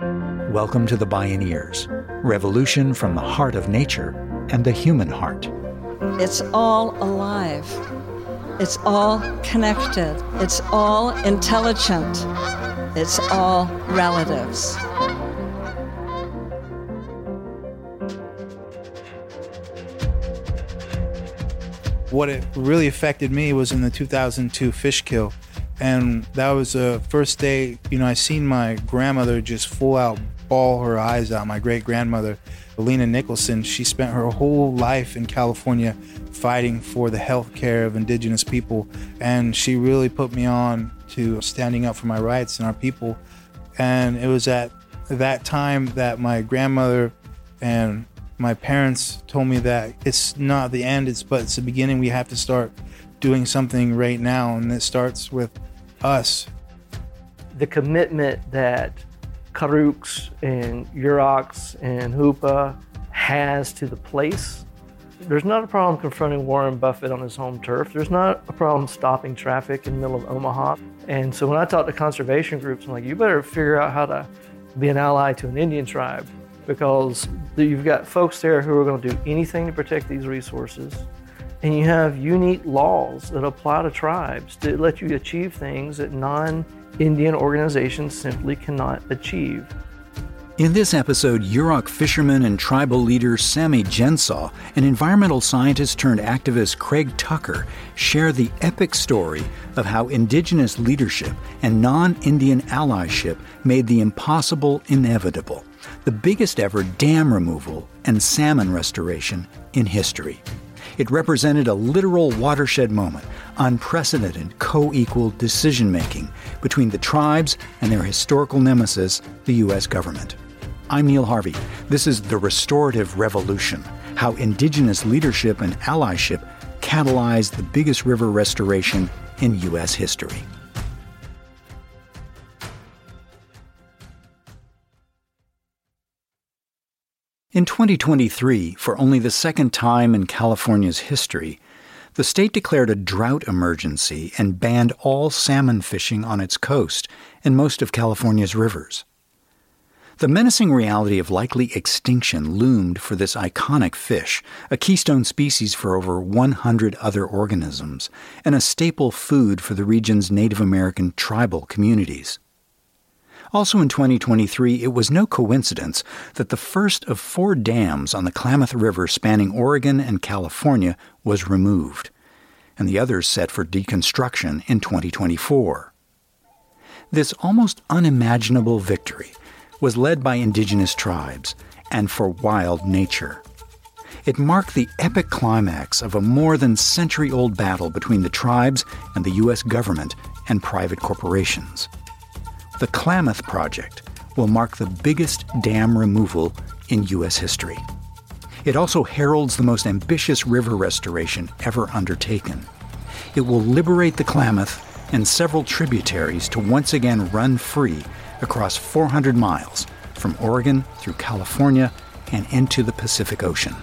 Welcome to the Bioneers, revolution from the heart of nature and the human heart. It's all alive. It's all connected. It's all intelligent. It's all relatives. What it really affected me was in the 2002 fish kill. And that was the first day, you know, I seen my grandmother just full out bawl her eyes out. My great grandmother, Alina Nicholson, she spent her whole life in California fighting for the health care of indigenous people. And she really put me on to standing up for my rights and our people. And it was at that time that my grandmother and my parents told me that it's not the end, it's but it's the beginning. We have to start doing something right now, and it starts with us. The commitment that Karuks and Yuroks and Hoopa has to the place. There's not a problem confronting Warren Buffett on his home turf. There's not a problem stopping traffic in the middle of Omaha. And so when I talk to conservation groups, I'm like, you better figure out how to be an ally to an Indian tribe because you've got folks there who are going to do anything to protect these resources. And you have unique laws that apply to tribes to let you achieve things that non Indian organizations simply cannot achieve. In this episode, Yurok fisherman and tribal leader Sammy Gensaw and environmental scientist turned activist Craig Tucker share the epic story of how indigenous leadership and non Indian allyship made the impossible inevitable the biggest ever dam removal and salmon restoration in history. It represented a literal watershed moment, unprecedented co equal decision making between the tribes and their historical nemesis, the U.S. government. I'm Neil Harvey. This is The Restorative Revolution How Indigenous Leadership and Allyship Catalyzed the Biggest River Restoration in U.S. History. In 2023, for only the second time in California's history, the state declared a drought emergency and banned all salmon fishing on its coast and most of California's rivers. The menacing reality of likely extinction loomed for this iconic fish, a keystone species for over 100 other organisms, and a staple food for the region's Native American tribal communities. Also in 2023, it was no coincidence that the first of four dams on the Klamath River spanning Oregon and California was removed, and the others set for deconstruction in 2024. This almost unimaginable victory was led by indigenous tribes and for wild nature. It marked the epic climax of a more than century old battle between the tribes and the U.S. government and private corporations. The Klamath Project will mark the biggest dam removal in U.S. history. It also heralds the most ambitious river restoration ever undertaken. It will liberate the Klamath and several tributaries to once again run free across 400 miles from Oregon through California and into the Pacific Ocean.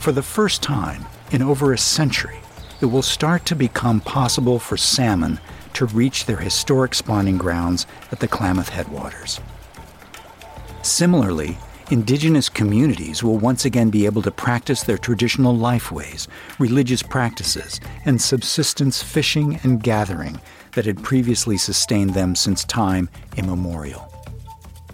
For the first time in over a century, it will start to become possible for salmon to reach their historic spawning grounds at the Klamath headwaters. Similarly, indigenous communities will once again be able to practice their traditional lifeways, religious practices, and subsistence fishing and gathering that had previously sustained them since time immemorial.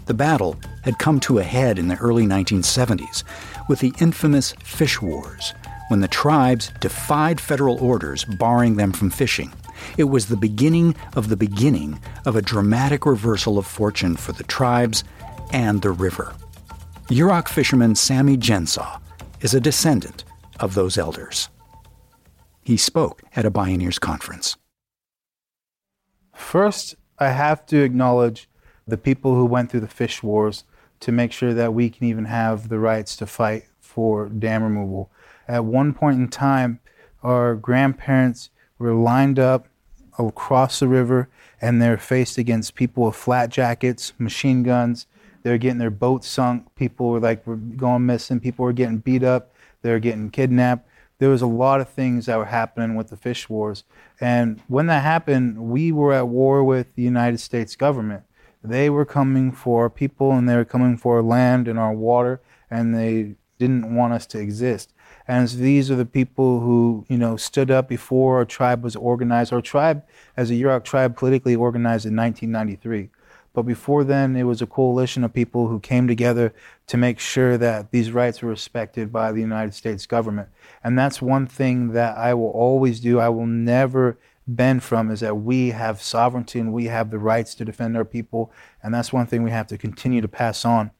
The battle had come to a head in the early 1970s with the infamous Fish Wars, when the tribes defied federal orders barring them from fishing it was the beginning of the beginning of a dramatic reversal of fortune for the tribes and the river. Yurok fisherman Sammy Gensaw is a descendant of those elders. He spoke at a Bioneers conference. First, I have to acknowledge the people who went through the fish wars to make sure that we can even have the rights to fight for dam removal. At one point in time, our grandparents were lined up across the river and they're faced against people with flat jackets, machine guns. They're getting their boats sunk. People were like were going missing. People were getting beat up. They're getting kidnapped. There was a lot of things that were happening with the fish wars. And when that happened, we were at war with the United States government. They were coming for our people and they were coming for land and our water, and they didn't want us to exist. And these are the people who, you know, stood up before our tribe was organized. Our tribe, as a Yurok tribe, politically organized in 1993. But before then, it was a coalition of people who came together to make sure that these rights were respected by the United States government. And that's one thing that I will always do. I will never bend from is that we have sovereignty and we have the rights to defend our people. And that's one thing we have to continue to pass on.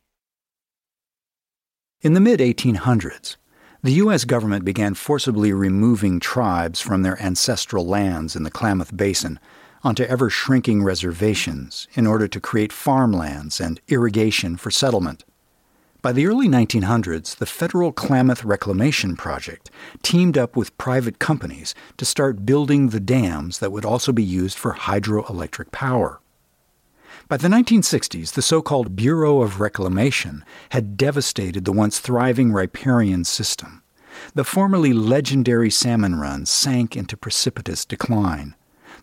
In the mid 1800s, the U.S. government began forcibly removing tribes from their ancestral lands in the Klamath Basin onto ever shrinking reservations in order to create farmlands and irrigation for settlement. By the early 1900s, the Federal Klamath Reclamation Project teamed up with private companies to start building the dams that would also be used for hydroelectric power. By the 1960s, the so called Bureau of Reclamation had devastated the once thriving riparian system. The formerly legendary salmon runs sank into precipitous decline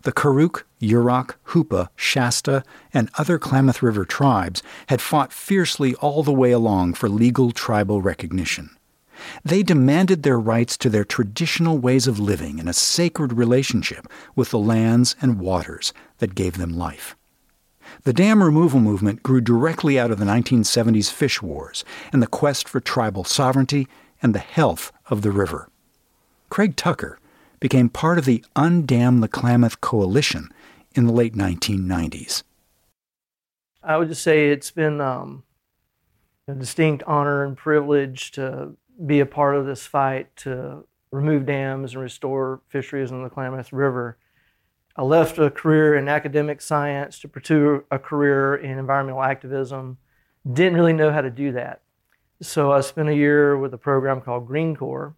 the Karuk, Yurok, Hoopa, Shasta, and other Klamath River tribes had fought fiercely all the way along for legal tribal recognition. They demanded their rights to their traditional ways of living in a sacred relationship with the lands and waters that gave them life. The dam removal movement grew directly out of the 1970s fish wars and the quest for tribal sovereignty and the health of the river. Craig Tucker, became part of the Undam the Klamath Coalition in the late 1990s. I would just say it's been um, a distinct honor and privilege to be a part of this fight to remove dams and restore fisheries in the Klamath River. I left a career in academic science to pursue a career in environmental activism. Didn't really know how to do that. So I spent a year with a program called Green Corps,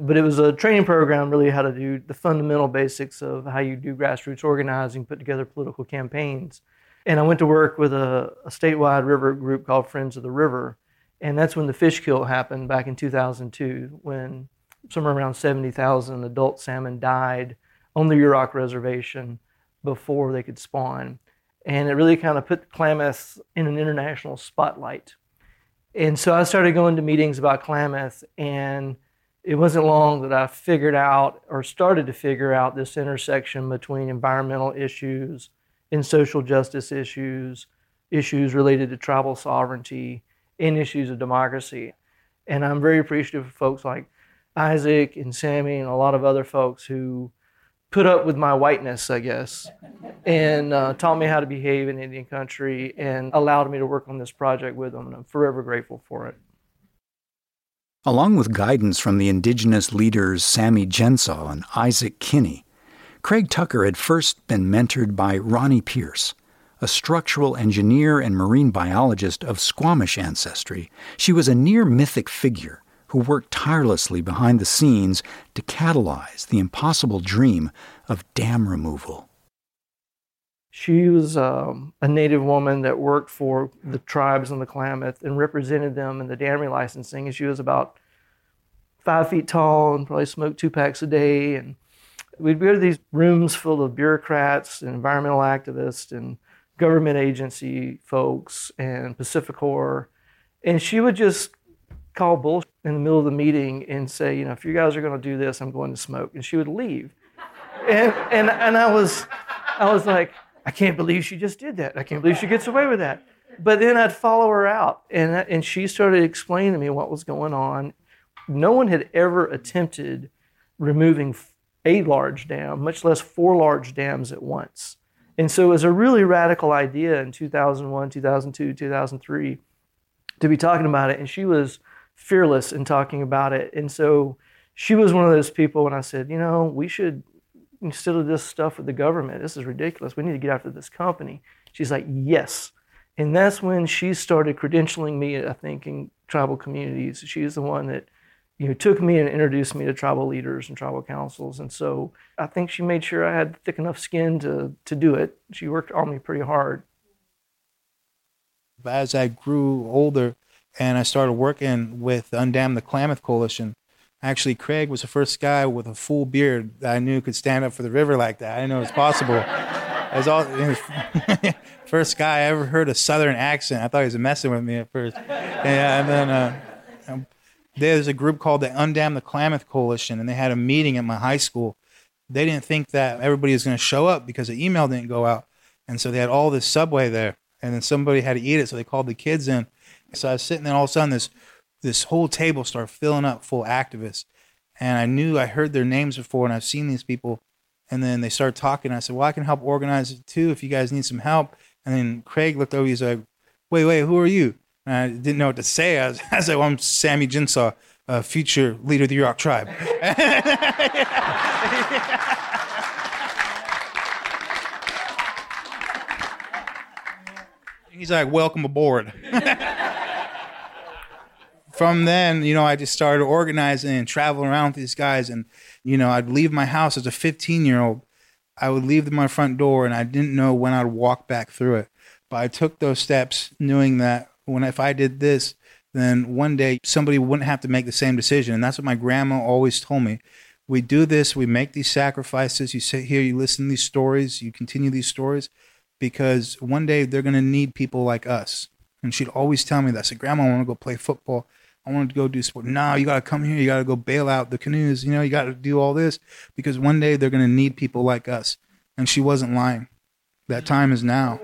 but it was a training program really how to do the fundamental basics of how you do grassroots organizing, put together political campaigns. And I went to work with a, a statewide river group called Friends of the River. And that's when the fish kill happened back in 2002, when somewhere around 70,000 adult salmon died on the Yurok Reservation before they could spawn. And it really kind of put Klamath in an international spotlight. And so I started going to meetings about Klamath and it wasn't long that I figured out or started to figure out this intersection between environmental issues and social justice issues, issues related to tribal sovereignty, and issues of democracy. And I'm very appreciative of folks like Isaac and Sammy and a lot of other folks who put up with my whiteness, I guess, and uh, taught me how to behave in Indian country and allowed me to work on this project with them. And I'm forever grateful for it. Along with guidance from the indigenous leaders Sammy Gensaw and Isaac Kinney, Craig Tucker had first been mentored by Ronnie Pierce, a structural engineer and marine biologist of Squamish ancestry. She was a near mythic figure who worked tirelessly behind the scenes to catalyze the impossible dream of dam removal. She was um, a native woman that worked for the tribes in the Klamath and represented them in the dam relicensing. And she was about five feet tall and probably smoked two packs a day. And we'd go to these rooms full of bureaucrats and environmental activists and government agency folks and PacifiCorp. And she would just call bullshit in the middle of the meeting and say, you know, if you guys are going to do this, I'm going to smoke. And she would leave. And, and, and I was, I was like, I can't believe she just did that. I can't believe she gets away with that. But then I'd follow her out, and, and she started explaining to me what was going on. No one had ever attempted removing a large dam, much less four large dams at once. And so it was a really radical idea in 2001, 2002, 2003 to be talking about it. And she was fearless in talking about it. And so she was one of those people when I said, you know, we should instead of this stuff with the government, this is ridiculous. We need to get after this company. She's like, yes. And that's when she started credentialing me, I think, in tribal communities. She's the one that, you know, took me and introduced me to tribal leaders and tribal councils. And so I think she made sure I had thick enough skin to, to do it. She worked on me pretty hard. As I grew older and I started working with Undam the Klamath Coalition, Actually, Craig was the first guy with a full beard that I knew could stand up for the river like that. I didn't know it was possible. As all first guy I ever heard a southern accent. I thought he was messing with me at first. Yeah, and then uh, there's a group called the Undam the Klamath Coalition, and they had a meeting at my high school. They didn't think that everybody was going to show up because the email didn't go out, and so they had all this Subway there, and then somebody had to eat it, so they called the kids in. So I was sitting there, all of a sudden this this whole table started filling up full activists, and I knew I heard their names before, and I've seen these people. And then they started talking. I said, "Well, I can help organize it too if you guys need some help." And then Craig looked over. He's like, "Wait, wait, who are you?" And I didn't know what to say. I was, I like, well, "I'm Sammy Gensaw, uh, future leader of the Yurok tribe." He's like, "Welcome aboard." From then, you know, I just started organizing and traveling around with these guys, and you know, I'd leave my house as a 15 year old. I would leave my front door, and I didn't know when I'd walk back through it. But I took those steps, knowing that when if I did this, then one day somebody wouldn't have to make the same decision. And that's what my grandma always told me. We do this, we make these sacrifices. You sit here, you listen to these stories, you continue these stories because one day they're going to need people like us. And she'd always tell me that. I said, Grandma, I want to go play football. I wanted to go do sport. No, you got to come here. You got to go bail out the canoes. You know, you got to do all this because one day they're going to need people like us. And she wasn't lying. That time is now.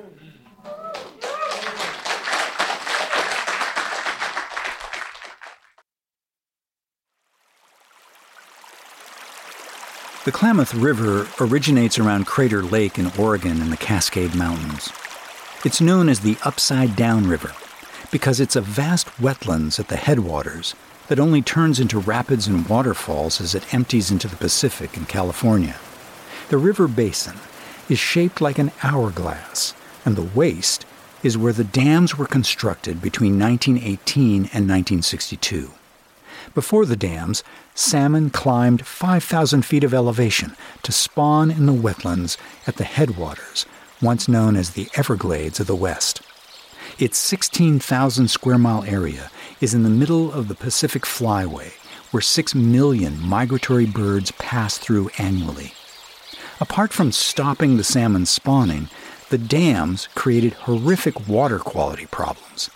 The Klamath River originates around Crater Lake in Oregon in the Cascade Mountains. It's known as the Upside Down River because it's a vast wetlands at the headwaters that only turns into rapids and waterfalls as it empties into the Pacific in California. The river basin is shaped like an hourglass, and the waist is where the dams were constructed between 1918 and 1962. Before the dams, salmon climbed 5,000 feet of elevation to spawn in the wetlands at the headwaters, once known as the Everglades of the West. Its 16,000 square mile area is in the middle of the Pacific Flyway, where 6 million migratory birds pass through annually. Apart from stopping the salmon spawning, the dams created horrific water quality problems.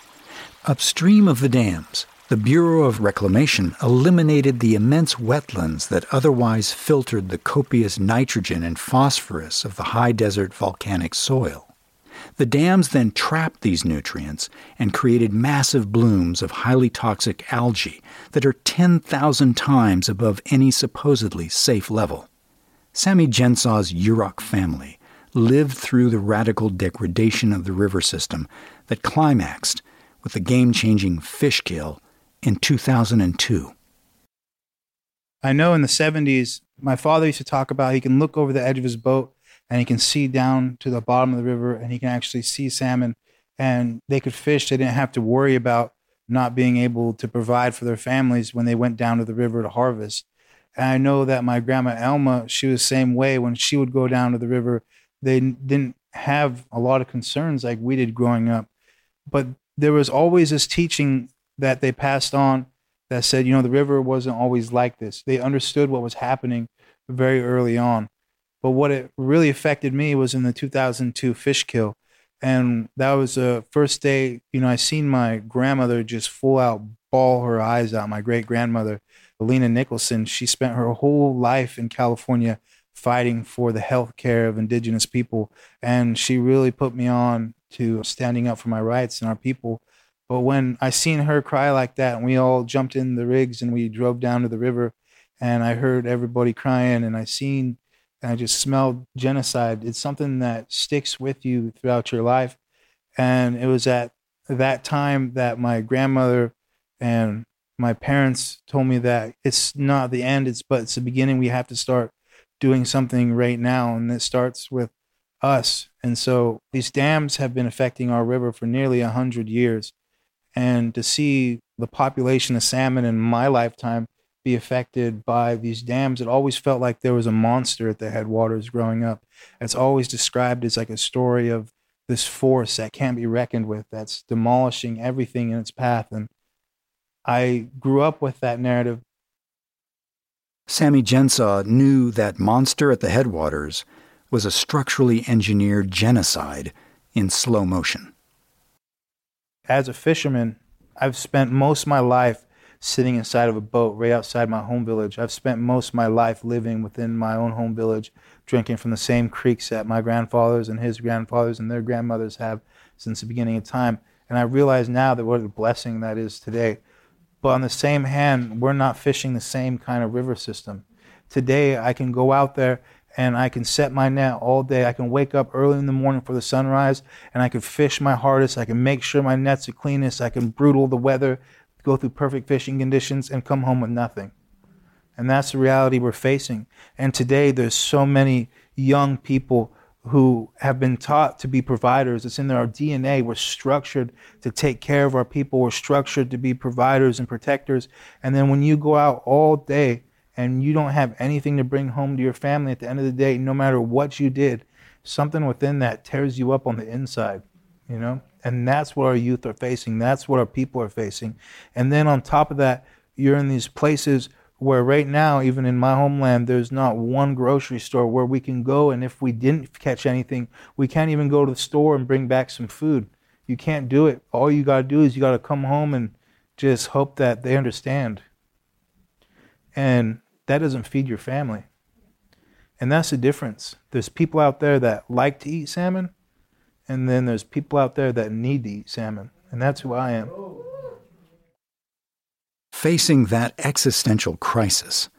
Upstream of the dams, the Bureau of Reclamation eliminated the immense wetlands that otherwise filtered the copious nitrogen and phosphorus of the high desert volcanic soil. The dams then trapped these nutrients and created massive blooms of highly toxic algae that are 10,000 times above any supposedly safe level. Sammy Gensaw's Yurok family lived through the radical degradation of the river system that climaxed with the game changing fish kill in 2002. I know in the 70s, my father used to talk about he can look over the edge of his boat and he can see down to the bottom of the river and he can actually see salmon and they could fish. They didn't have to worry about not being able to provide for their families when they went down to the river to harvest. And I know that my grandma Elma, she was the same way when she would go down to the river. They didn't have a lot of concerns like we did growing up. But there was always this teaching that they passed on that said, you know, the river wasn't always like this. They understood what was happening very early on. But what it really affected me was in the 2002 fish kill. And that was the first day, you know, I seen my grandmother just full out bawl her eyes out. My great grandmother, Alina Nicholson, she spent her whole life in California fighting for the health care of indigenous people. And she really put me on to standing up for my rights and our people. But when I seen her cry like that, and we all jumped in the rigs and we drove down to the river, and I heard everybody crying, and I seen, and I just smelled genocide. It's something that sticks with you throughout your life. And it was at that time that my grandmother and my parents told me that it's not the end, it's but it's the beginning. We have to start doing something right now, and it starts with us. And so these dams have been affecting our river for nearly a hundred years and to see the population of salmon in my lifetime be affected by these dams, it always felt like there was a monster at the headwaters growing up. It's always described as like a story of this force that can't be reckoned with, that's demolishing everything in its path. And I grew up with that narrative. Sammy Gensaw knew that monster at the headwaters was a structurally engineered genocide in slow motion. As a fisherman, I've spent most of my life sitting inside of a boat right outside my home village. I've spent most of my life living within my own home village, drinking from the same creeks that my grandfathers and his grandfathers and their grandmothers have since the beginning of time. And I realize now that what a blessing that is today. But on the same hand, we're not fishing the same kind of river system. Today, I can go out there and I can set my net all day. I can wake up early in the morning for the sunrise and I can fish my hardest. I can make sure my net's the cleanest. I can brutal the weather, go through perfect fishing conditions, and come home with nothing. And that's the reality we're facing. And today, there's so many young people who have been taught to be providers. It's in our DNA. We're structured to take care of our people. We're structured to be providers and protectors. And then when you go out all day and you don't have anything to bring home to your family at the end of the day, no matter what you did, something within that tears you up on the inside, you know? And that's what our youth are facing. That's what our people are facing. And then on top of that, you're in these places where right now, even in my homeland, there's not one grocery store where we can go. And if we didn't catch anything, we can't even go to the store and bring back some food. You can't do it. All you got to do is you got to come home and just hope that they understand. And that doesn't feed your family. And that's the difference. There's people out there that like to eat salmon, and then there's people out there that need to eat salmon. And that's who I am. Facing that existential crisis,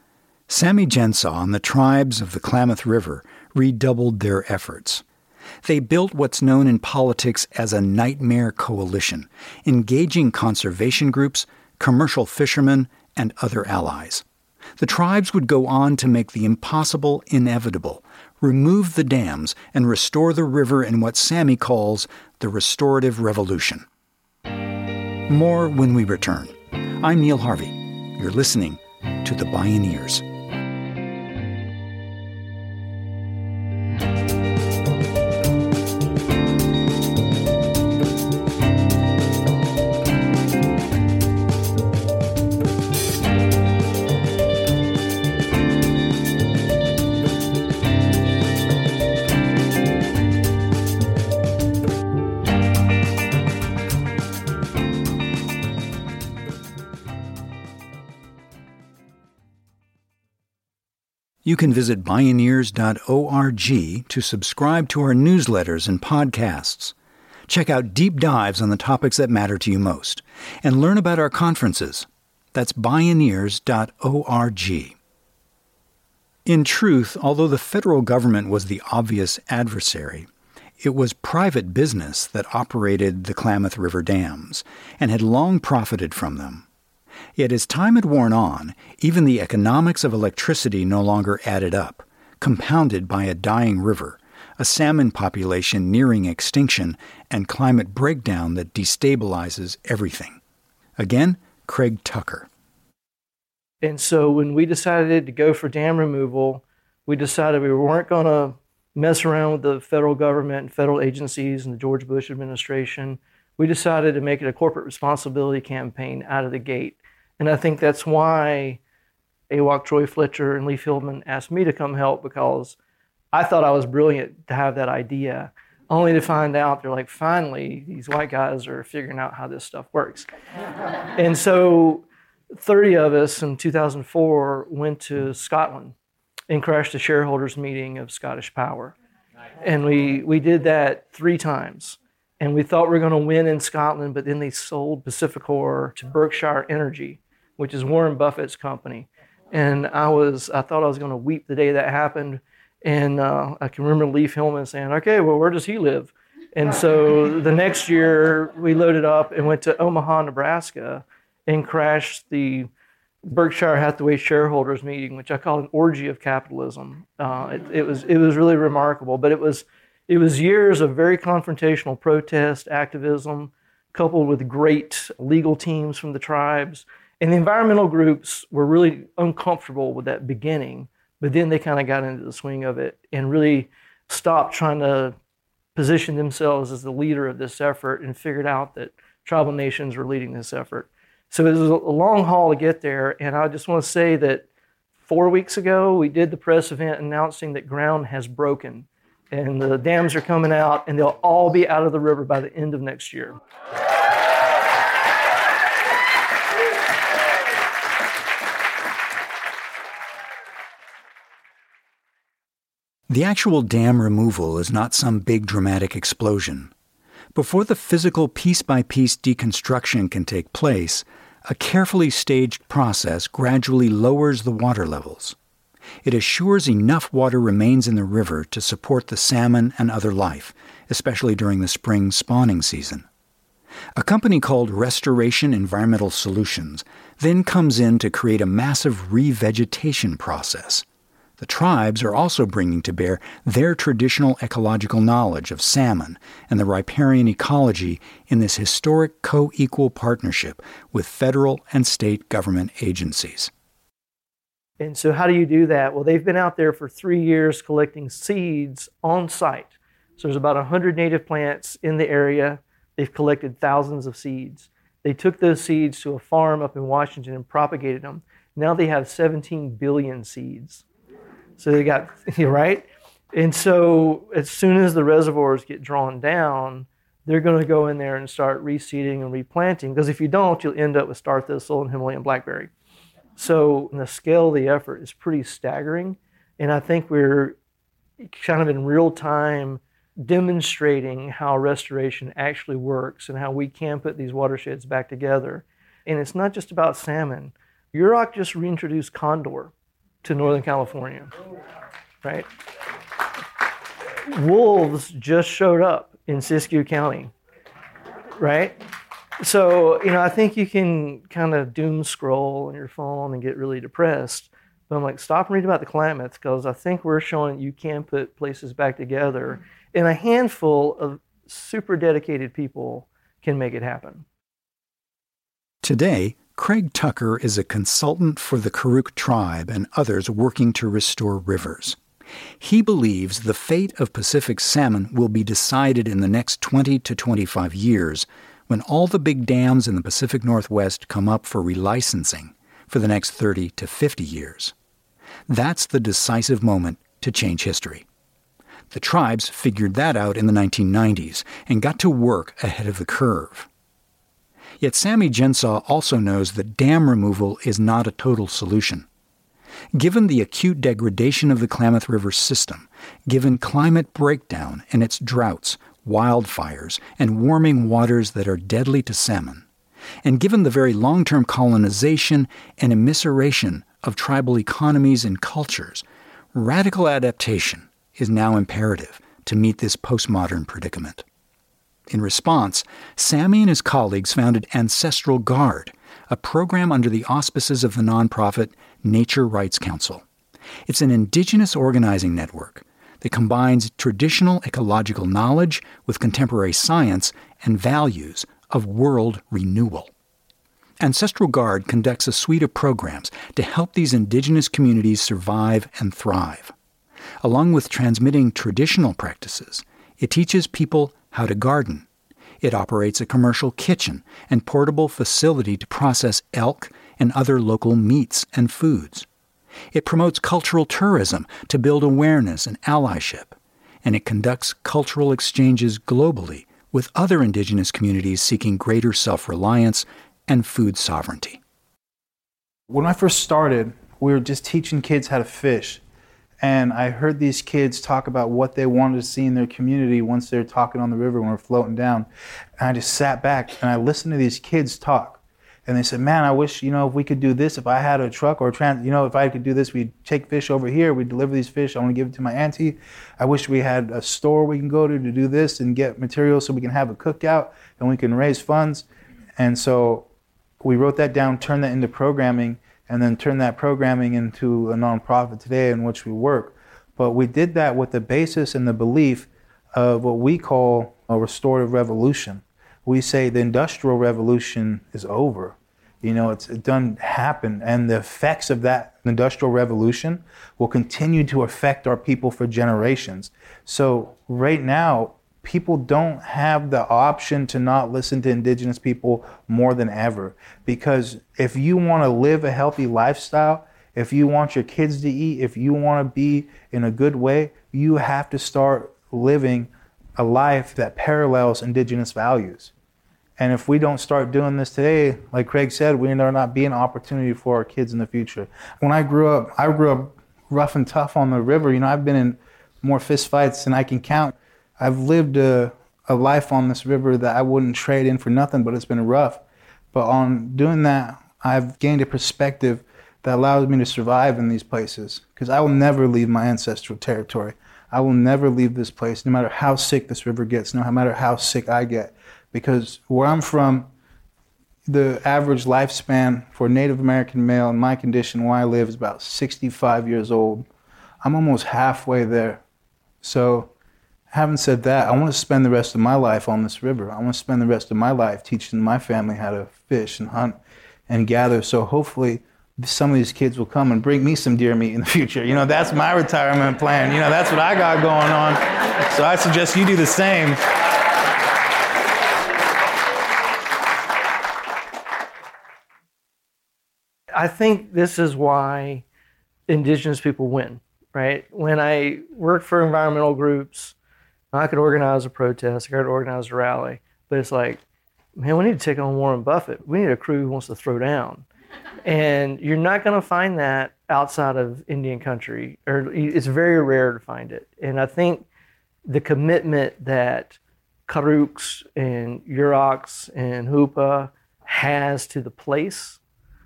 Sammy Gensaw and the tribes of the Klamath River redoubled their efforts. They built what's known in politics as a nightmare coalition, engaging conservation groups, commercial fishermen, and other allies. The tribes would go on to make the impossible inevitable, remove the dams, and restore the river in what Sammy calls the restorative revolution. More when we return. I'm Neil Harvey. You're listening to The Bioneers. You can visit bioneers.org to subscribe to our newsletters and podcasts. Check out deep dives on the topics that matter to you most and learn about our conferences. That's bioneers.org. In truth, although the federal government was the obvious adversary, it was private business that operated the Klamath River dams and had long profited from them. Yet as time had worn on, even the economics of electricity no longer added up, compounded by a dying river, a salmon population nearing extinction, and climate breakdown that destabilizes everything. Again, Craig Tucker. And so when we decided to go for dam removal, we decided we weren't going to mess around with the federal government and federal agencies and the George Bush administration. We decided to make it a corporate responsibility campaign out of the gate. And I think that's why AWOC Troy Fletcher and Leaf Hillman asked me to come help because I thought I was brilliant to have that idea, only to find out they're like, finally, these white guys are figuring out how this stuff works. and so 30 of us in 2004 went to Scotland and crashed a shareholders meeting of Scottish Power. And we, we did that three times. And we thought we were going to win in Scotland, but then they sold PacifiCorp to Berkshire Energy which is Warren Buffett's company. And I was, I thought I was going to weep the day that happened. And uh, I can remember Leaf Hillman saying, okay, well, where does he live? And so the next year we loaded up and went to Omaha, Nebraska and crashed the Berkshire Hathaway shareholders meeting, which I call an orgy of capitalism. Uh, it, it, was, it was really remarkable, but it was, it was years of very confrontational protest, activism, coupled with great legal teams from the tribes and the environmental groups were really uncomfortable with that beginning, but then they kind of got into the swing of it and really stopped trying to position themselves as the leader of this effort and figured out that tribal nations were leading this effort. So it was a long haul to get there. And I just want to say that four weeks ago, we did the press event announcing that ground has broken. and the dams are coming out, and they'll all be out of the river by the end of next year. The actual dam removal is not some big dramatic explosion. Before the physical piece by piece deconstruction can take place, a carefully staged process gradually lowers the water levels. It assures enough water remains in the river to support the salmon and other life, especially during the spring spawning season. A company called Restoration Environmental Solutions then comes in to create a massive revegetation process. The tribes are also bringing to bear their traditional ecological knowledge of salmon and the riparian ecology in this historic co equal partnership with federal and state government agencies. And so, how do you do that? Well, they've been out there for three years collecting seeds on site. So, there's about 100 native plants in the area. They've collected thousands of seeds. They took those seeds to a farm up in Washington and propagated them. Now they have 17 billion seeds. So they got, right? And so as soon as the reservoirs get drawn down, they're going to go in there and start reseeding and replanting. Because if you don't, you'll end up with star thistle and Himalayan blackberry. So the scale of the effort is pretty staggering. And I think we're kind of in real time demonstrating how restoration actually works and how we can put these watersheds back together. And it's not just about salmon. Yurok just reintroduced condor to Northern California, right? Wolves just showed up in Siskiyou County, right? So, you know, I think you can kind of doom scroll on your phone and get really depressed. But I'm like, stop and read about the Klamath because I think we're showing you can put places back together. And a handful of super dedicated people can make it happen. Today, Craig Tucker is a consultant for the Karuk tribe and others working to restore rivers. He believes the fate of Pacific salmon will be decided in the next 20 to 25 years when all the big dams in the Pacific Northwest come up for relicensing for the next 30 to 50 years. That's the decisive moment to change history. The tribes figured that out in the 1990s and got to work ahead of the curve. Yet Sammy Gensaw also knows that dam removal is not a total solution. Given the acute degradation of the Klamath River system, given climate breakdown and its droughts, wildfires, and warming waters that are deadly to salmon, and given the very long term colonization and immiseration of tribal economies and cultures, radical adaptation is now imperative to meet this postmodern predicament. In response, Sammy and his colleagues founded Ancestral Guard, a program under the auspices of the nonprofit Nature Rights Council. It's an indigenous organizing network that combines traditional ecological knowledge with contemporary science and values of world renewal. Ancestral Guard conducts a suite of programs to help these indigenous communities survive and thrive. Along with transmitting traditional practices, it teaches people how to garden. It operates a commercial kitchen and portable facility to process elk and other local meats and foods. It promotes cultural tourism to build awareness and allyship. And it conducts cultural exchanges globally with other indigenous communities seeking greater self reliance and food sovereignty. When I first started, we were just teaching kids how to fish and I heard these kids talk about what they wanted to see in their community once they're talking on the river when we're floating down. And I just sat back and I listened to these kids talk. And they said, "Man, I wish you know if we could do this. If I had a truck or a trans, you know, if I could do this, we'd take fish over here. We'd deliver these fish. I want to give it to my auntie. I wish we had a store we can go to to do this and get materials so we can have a cookout and we can raise funds." And so we wrote that down, turned that into programming, and then turn that programming into a nonprofit today in which we work. But we did that with the basis and the belief of what we call a restorative revolution. We say the industrial revolution is over. You know, it's done happen, and the effects of that industrial revolution will continue to affect our people for generations. So right now, people don't have the option to not listen to indigenous people more than ever. Because if you want to live a healthy lifestyle, if you want your kids to eat, if you want to be in a good way, you have to start living a life that parallels indigenous values. And if we don't start doing this today, like Craig said, we there not be an opportunity for our kids in the future. When I grew up, I grew up rough and tough on the river. You know, I've been in more fist fights than I can count. I've lived a, a life on this river that I wouldn't trade in for nothing, but it's been rough. But on doing that, I've gained a perspective that allows me to survive in these places because I will never leave my ancestral territory. I will never leave this place, no matter how sick this river gets, no matter how sick I get. Because where I'm from, the average lifespan for a Native American male in my condition where I live is about 65 years old. I'm almost halfway there. So, having said that, I want to spend the rest of my life on this river. I want to spend the rest of my life teaching my family how to fish and hunt and gather. So, hopefully, some of these kids will come and bring me some deer meat in the future. You know, that's my retirement plan. You know, that's what I got going on. So I suggest you do the same. I think this is why indigenous people win, right? When I work for environmental groups, I could organize a protest, I could organize a rally, but it's like, man, we need to take on Warren Buffett. We need a crew who wants to throw down and you're not going to find that outside of Indian country, or it's very rare to find it. And I think the commitment that Karuks and Yuroks and Hoopa has to the place.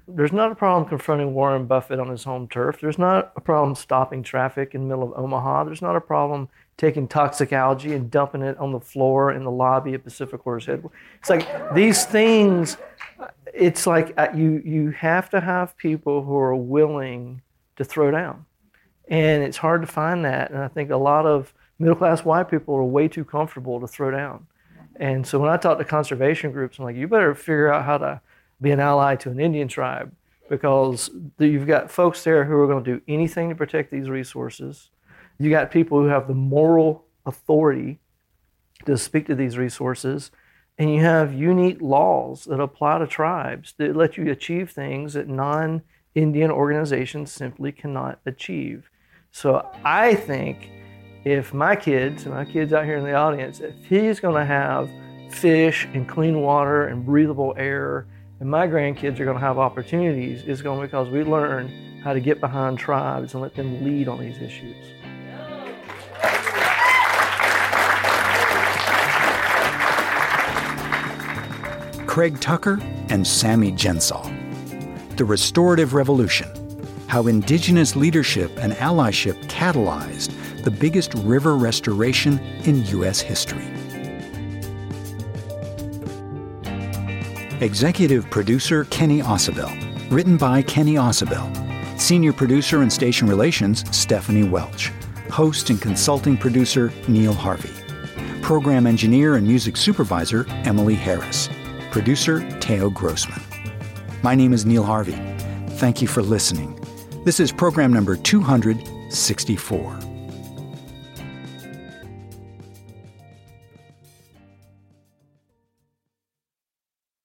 There's not a problem confronting Warren Buffett on his home turf. There's not a problem stopping traffic in the middle of Omaha. There's not a problem taking toxic algae and dumping it on the floor in the lobby at PacifiCorp's Headquarters. It's like these things it's like uh, you you have to have people who are willing to throw down, and it's hard to find that. And I think a lot of middle class white people are way too comfortable to throw down. And so when I talk to conservation groups, I'm like, you better figure out how to be an ally to an Indian tribe because you've got folks there who are going to do anything to protect these resources. You got people who have the moral authority to speak to these resources and you have unique laws that apply to tribes that let you achieve things that non Indian organizations simply cannot achieve. So I think if my kids, my kids out here in the audience, if he's going to have fish and clean water and breathable air, and my grandkids are going to have opportunities, it's going to be because we learn how to get behind tribes and let them lead on these issues. Craig Tucker and Sammy Gensaw. The Restorative Revolution How Indigenous Leadership and Allyship Catalyzed the Biggest River Restoration in U.S. History. Executive Producer Kenny Ausubel. Written by Kenny Ausubel. Senior Producer and Station Relations Stephanie Welch. Host and Consulting Producer Neil Harvey. Program Engineer and Music Supervisor Emily Harris. Producer Teo Grossman. My name is Neil Harvey. Thank you for listening. This is program number 264.